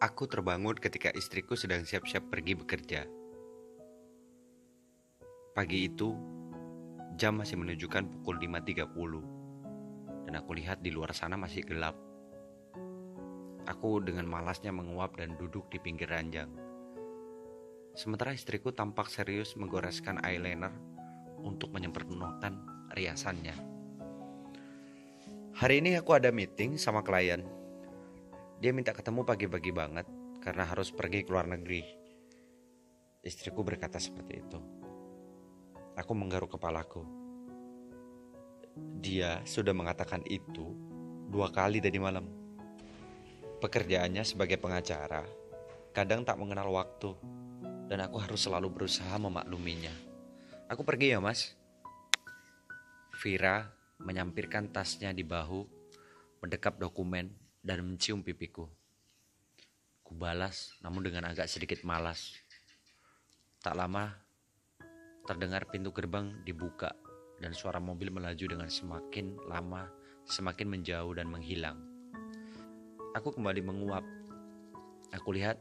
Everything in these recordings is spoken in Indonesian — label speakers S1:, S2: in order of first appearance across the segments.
S1: Aku terbangun ketika istriku sedang siap-siap pergi bekerja. Pagi itu, jam masih menunjukkan pukul 5.30 dan aku lihat di luar sana masih gelap. Aku dengan malasnya menguap dan duduk di pinggir ranjang. Sementara istriku tampak serius menggoreskan eyeliner untuk menyempurnakan riasannya. Hari ini aku ada meeting sama klien dia minta ketemu pagi-pagi banget karena harus pergi ke luar negeri. Istriku berkata seperti itu. Aku menggaruk kepalaku. Dia sudah mengatakan itu dua kali tadi malam. Pekerjaannya sebagai pengacara kadang tak mengenal waktu dan aku harus selalu berusaha memakluminya. Aku pergi ya mas. Vira menyampirkan tasnya di bahu, mendekap dokumen dan mencium pipiku. Kubalas namun dengan agak sedikit malas. Tak lama terdengar pintu gerbang dibuka dan suara mobil melaju dengan semakin lama semakin menjauh dan menghilang. Aku kembali menguap. Aku lihat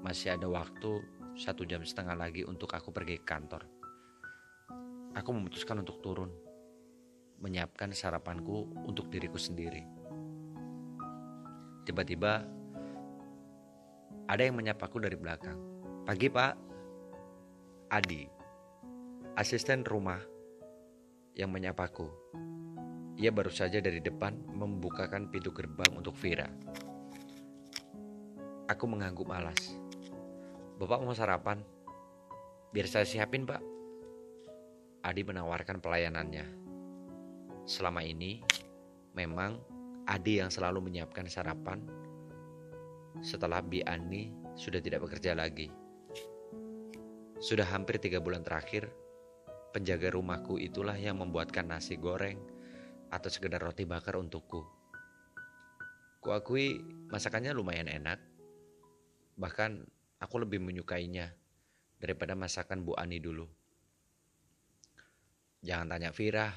S1: masih ada waktu satu jam setengah lagi untuk aku pergi ke kantor. Aku memutuskan untuk turun, menyiapkan sarapanku untuk diriku sendiri. Tiba-tiba ada yang menyapaku dari belakang. Pagi pak, Adi, asisten rumah yang menyapaku. Ia baru saja dari depan membukakan pintu gerbang untuk Vira. Aku mengangguk malas. Bapak mau sarapan? Biar saya siapin pak. Adi menawarkan pelayanannya. Selama ini, memang Adi yang selalu menyiapkan sarapan setelah Bi Ani sudah tidak bekerja lagi. Sudah hampir tiga bulan terakhir, penjaga rumahku itulah yang membuatkan nasi goreng atau sekedar roti bakar untukku. Kuakui masakannya lumayan enak, bahkan aku lebih menyukainya daripada masakan Bu Ani dulu. Jangan tanya Vira,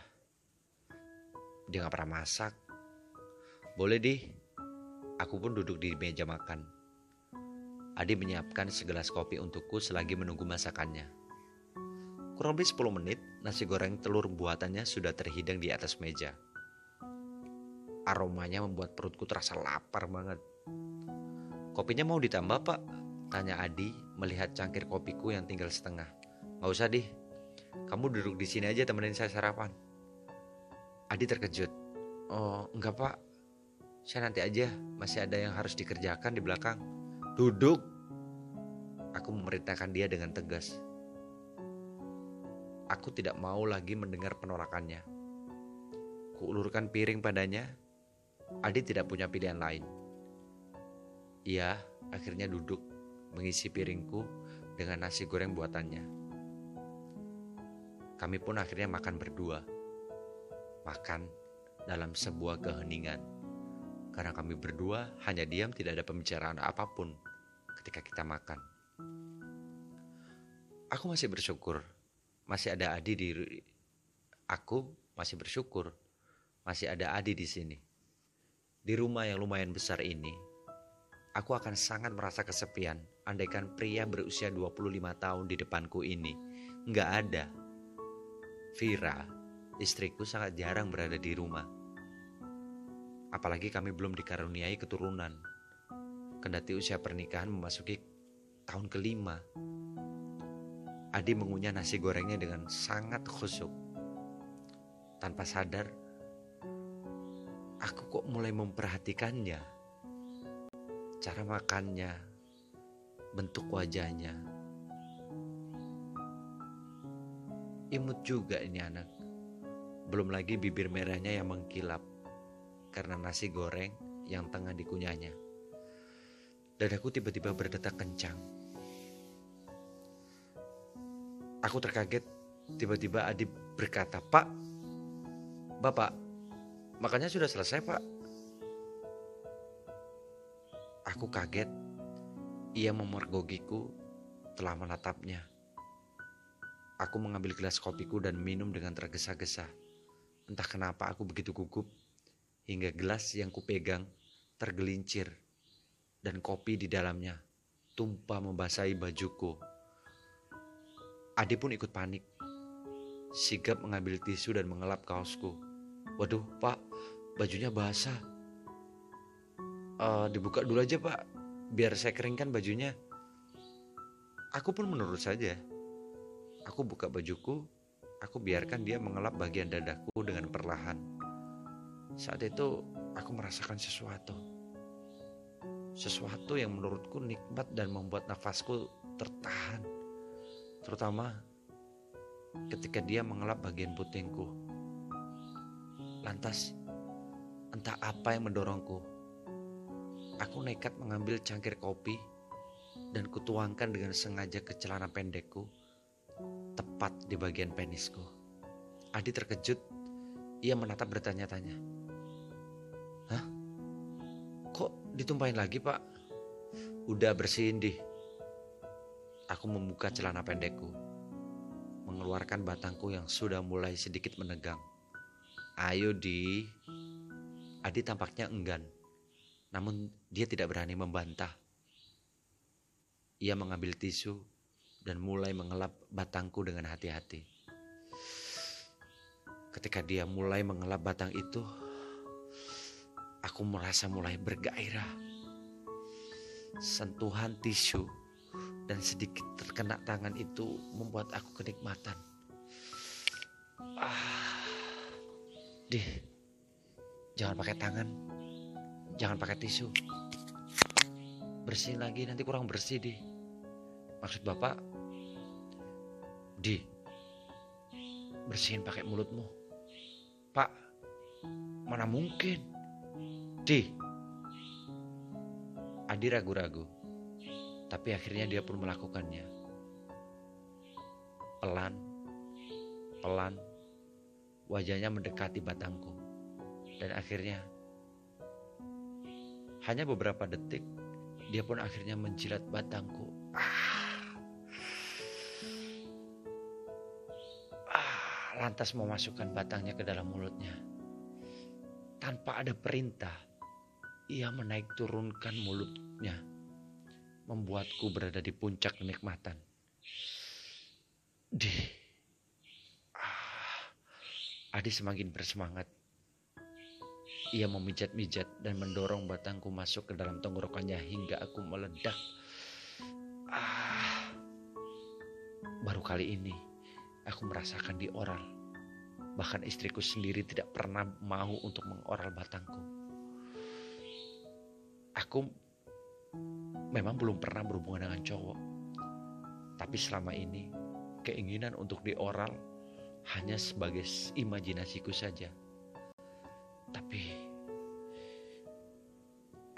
S1: dia gak pernah masak. Boleh di. Aku pun duduk di meja makan. Adi menyiapkan segelas kopi untukku selagi menunggu masakannya. Kurang lebih 10 menit, nasi goreng telur buatannya sudah terhidang di atas meja. Aromanya membuat perutku terasa lapar banget. Kopinya mau ditambah pak? Tanya Adi melihat cangkir kopiku yang tinggal setengah. Gak usah deh, kamu duduk di sini aja temenin saya sarapan. Adi terkejut. Oh enggak pak, saya nanti aja, masih ada yang harus dikerjakan di belakang. Duduk. Aku memerintahkan dia dengan tegas. Aku tidak mau lagi mendengar penolakannya. Kuulurkan piring padanya. Adi tidak punya pilihan lain. Ia akhirnya duduk mengisi piringku dengan nasi goreng buatannya. Kami pun akhirnya makan berdua. Makan dalam sebuah keheningan. Karena kami berdua hanya diam tidak ada pembicaraan apa pun ketika kita makan. Aku masih bersyukur masih ada Adi di aku masih bersyukur masih ada Adi di sini. Di rumah yang lumayan besar ini, aku akan sangat merasa kesepian andaikan pria berusia 25 tahun di depanku ini nggak ada. Vira, istriku sangat jarang berada di rumah Apalagi kami belum dikaruniai keturunan. Kendati usia pernikahan memasuki tahun kelima. Adi mengunyah nasi gorengnya dengan sangat khusyuk. Tanpa sadar, aku kok mulai memperhatikannya. Cara makannya, bentuk wajahnya. Imut juga ini anak. Belum lagi bibir merahnya yang mengkilap karena nasi goreng yang tengah dikunyahnya. Dadaku tiba-tiba berdetak kencang. Aku terkaget, tiba-tiba Adi berkata, Pak, Bapak, makannya sudah selesai Pak. Aku kaget, ia memergokiku telah menatapnya. Aku mengambil gelas kopiku dan minum dengan tergesa-gesa. Entah kenapa aku begitu gugup hingga gelas yang kupegang tergelincir dan kopi di dalamnya tumpah membasahi bajuku. Adi pun ikut panik. Sigap mengambil tisu dan mengelap kaosku. Waduh, Pak, bajunya basah. Uh, dibuka dulu aja, Pak, biar saya keringkan bajunya. Aku pun menurut saja. Aku buka bajuku, aku biarkan dia mengelap bagian dadaku dengan perlahan. Saat itu aku merasakan sesuatu. Sesuatu yang menurutku nikmat dan membuat nafasku tertahan. Terutama ketika dia mengelap bagian putingku. Lantas, entah apa yang mendorongku. Aku nekat mengambil cangkir kopi dan kutuangkan dengan sengaja ke celana pendekku tepat di bagian penisku. Adi terkejut, ia menatap bertanya-tanya. Hah? Kok ditumpahin lagi pak? Udah bersihin di. Aku membuka celana pendekku, mengeluarkan batangku yang sudah mulai sedikit menegang. Ayo di. Adi tampaknya enggan, namun dia tidak berani membantah. Ia mengambil tisu dan mulai mengelap batangku dengan hati-hati. Ketika dia mulai mengelap batang itu, aku merasa mulai bergairah. Sentuhan tisu dan sedikit terkena tangan itu membuat aku kenikmatan. Ah, deh, jangan pakai tangan, jangan pakai tisu. Bersihin lagi nanti kurang bersih deh. Maksud Bapak, Di, bersihin pakai mulutmu. Pak, mana mungkin? Di. Adi ragu-ragu, tapi akhirnya dia pun melakukannya. Pelan, pelan, wajahnya mendekati batangku. Dan akhirnya, hanya beberapa detik, dia pun akhirnya menjilat batangku. Lantas memasukkan batangnya ke dalam mulutnya. Tanpa ada perintah, ia menaik turunkan mulutnya, membuatku berada di puncak kenikmatan. Di, ah, Adi semakin bersemangat. Ia memijat-mijat dan mendorong batangku masuk ke dalam tenggorokannya hingga aku meledak. Ah, baru kali ini aku merasakan di oral. Bahkan istriku sendiri tidak pernah mau untuk mengoral batangku. Aku memang belum pernah berhubungan dengan cowok. Tapi selama ini keinginan untuk dioral hanya sebagai imajinasiku saja. Tapi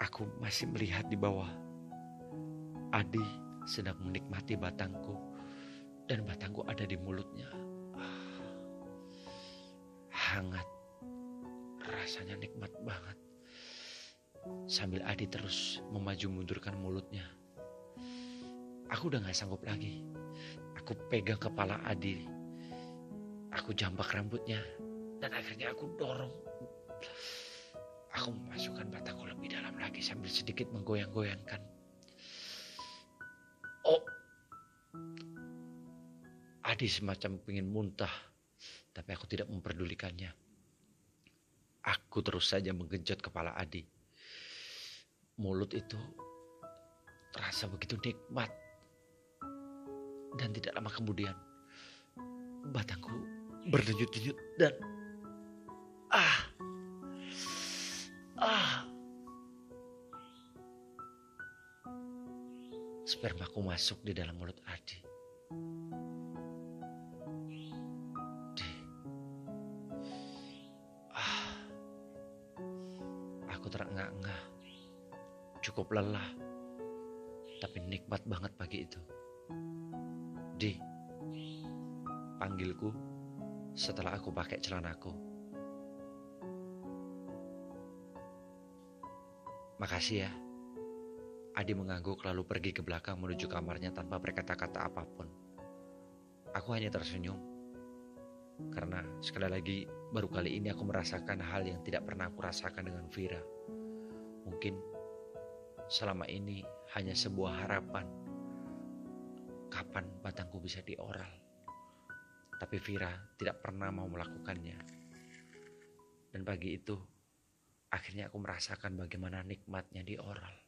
S1: aku masih melihat di bawah. Adi sedang menikmati batangku dan batangku ada di mulutnya. Hangat, rasanya nikmat banget. Sambil Adi terus memaju mundurkan mulutnya. Aku udah gak sanggup lagi. Aku pegang kepala Adi. Aku jambak rambutnya. Dan akhirnya aku dorong. Aku memasukkan batangku lebih dalam lagi sambil sedikit menggoyang-goyangkan. Adi semacam ingin muntah, tapi aku tidak memperdulikannya. Aku terus saja menggenjot kepala Adi. Mulut itu terasa begitu nikmat. Dan tidak lama kemudian, batangku berdenyut-denyut dan ah, ah. Spermaku masuk di dalam mulut Adi. Terengah-engah. Cukup lelah, tapi nikmat banget pagi itu. Di, panggilku setelah aku pakai celanaku. Makasih ya. Adi mengangguk lalu pergi ke belakang menuju kamarnya tanpa berkata-kata apa pun. Aku hanya tersenyum karena sekali lagi baru kali ini aku merasakan hal yang tidak pernah aku rasakan dengan Vira. Mungkin selama ini hanya sebuah harapan. Kapan batangku bisa dioral? Tapi Vira tidak pernah mau melakukannya. Dan pagi itu, akhirnya aku merasakan bagaimana nikmatnya dioral.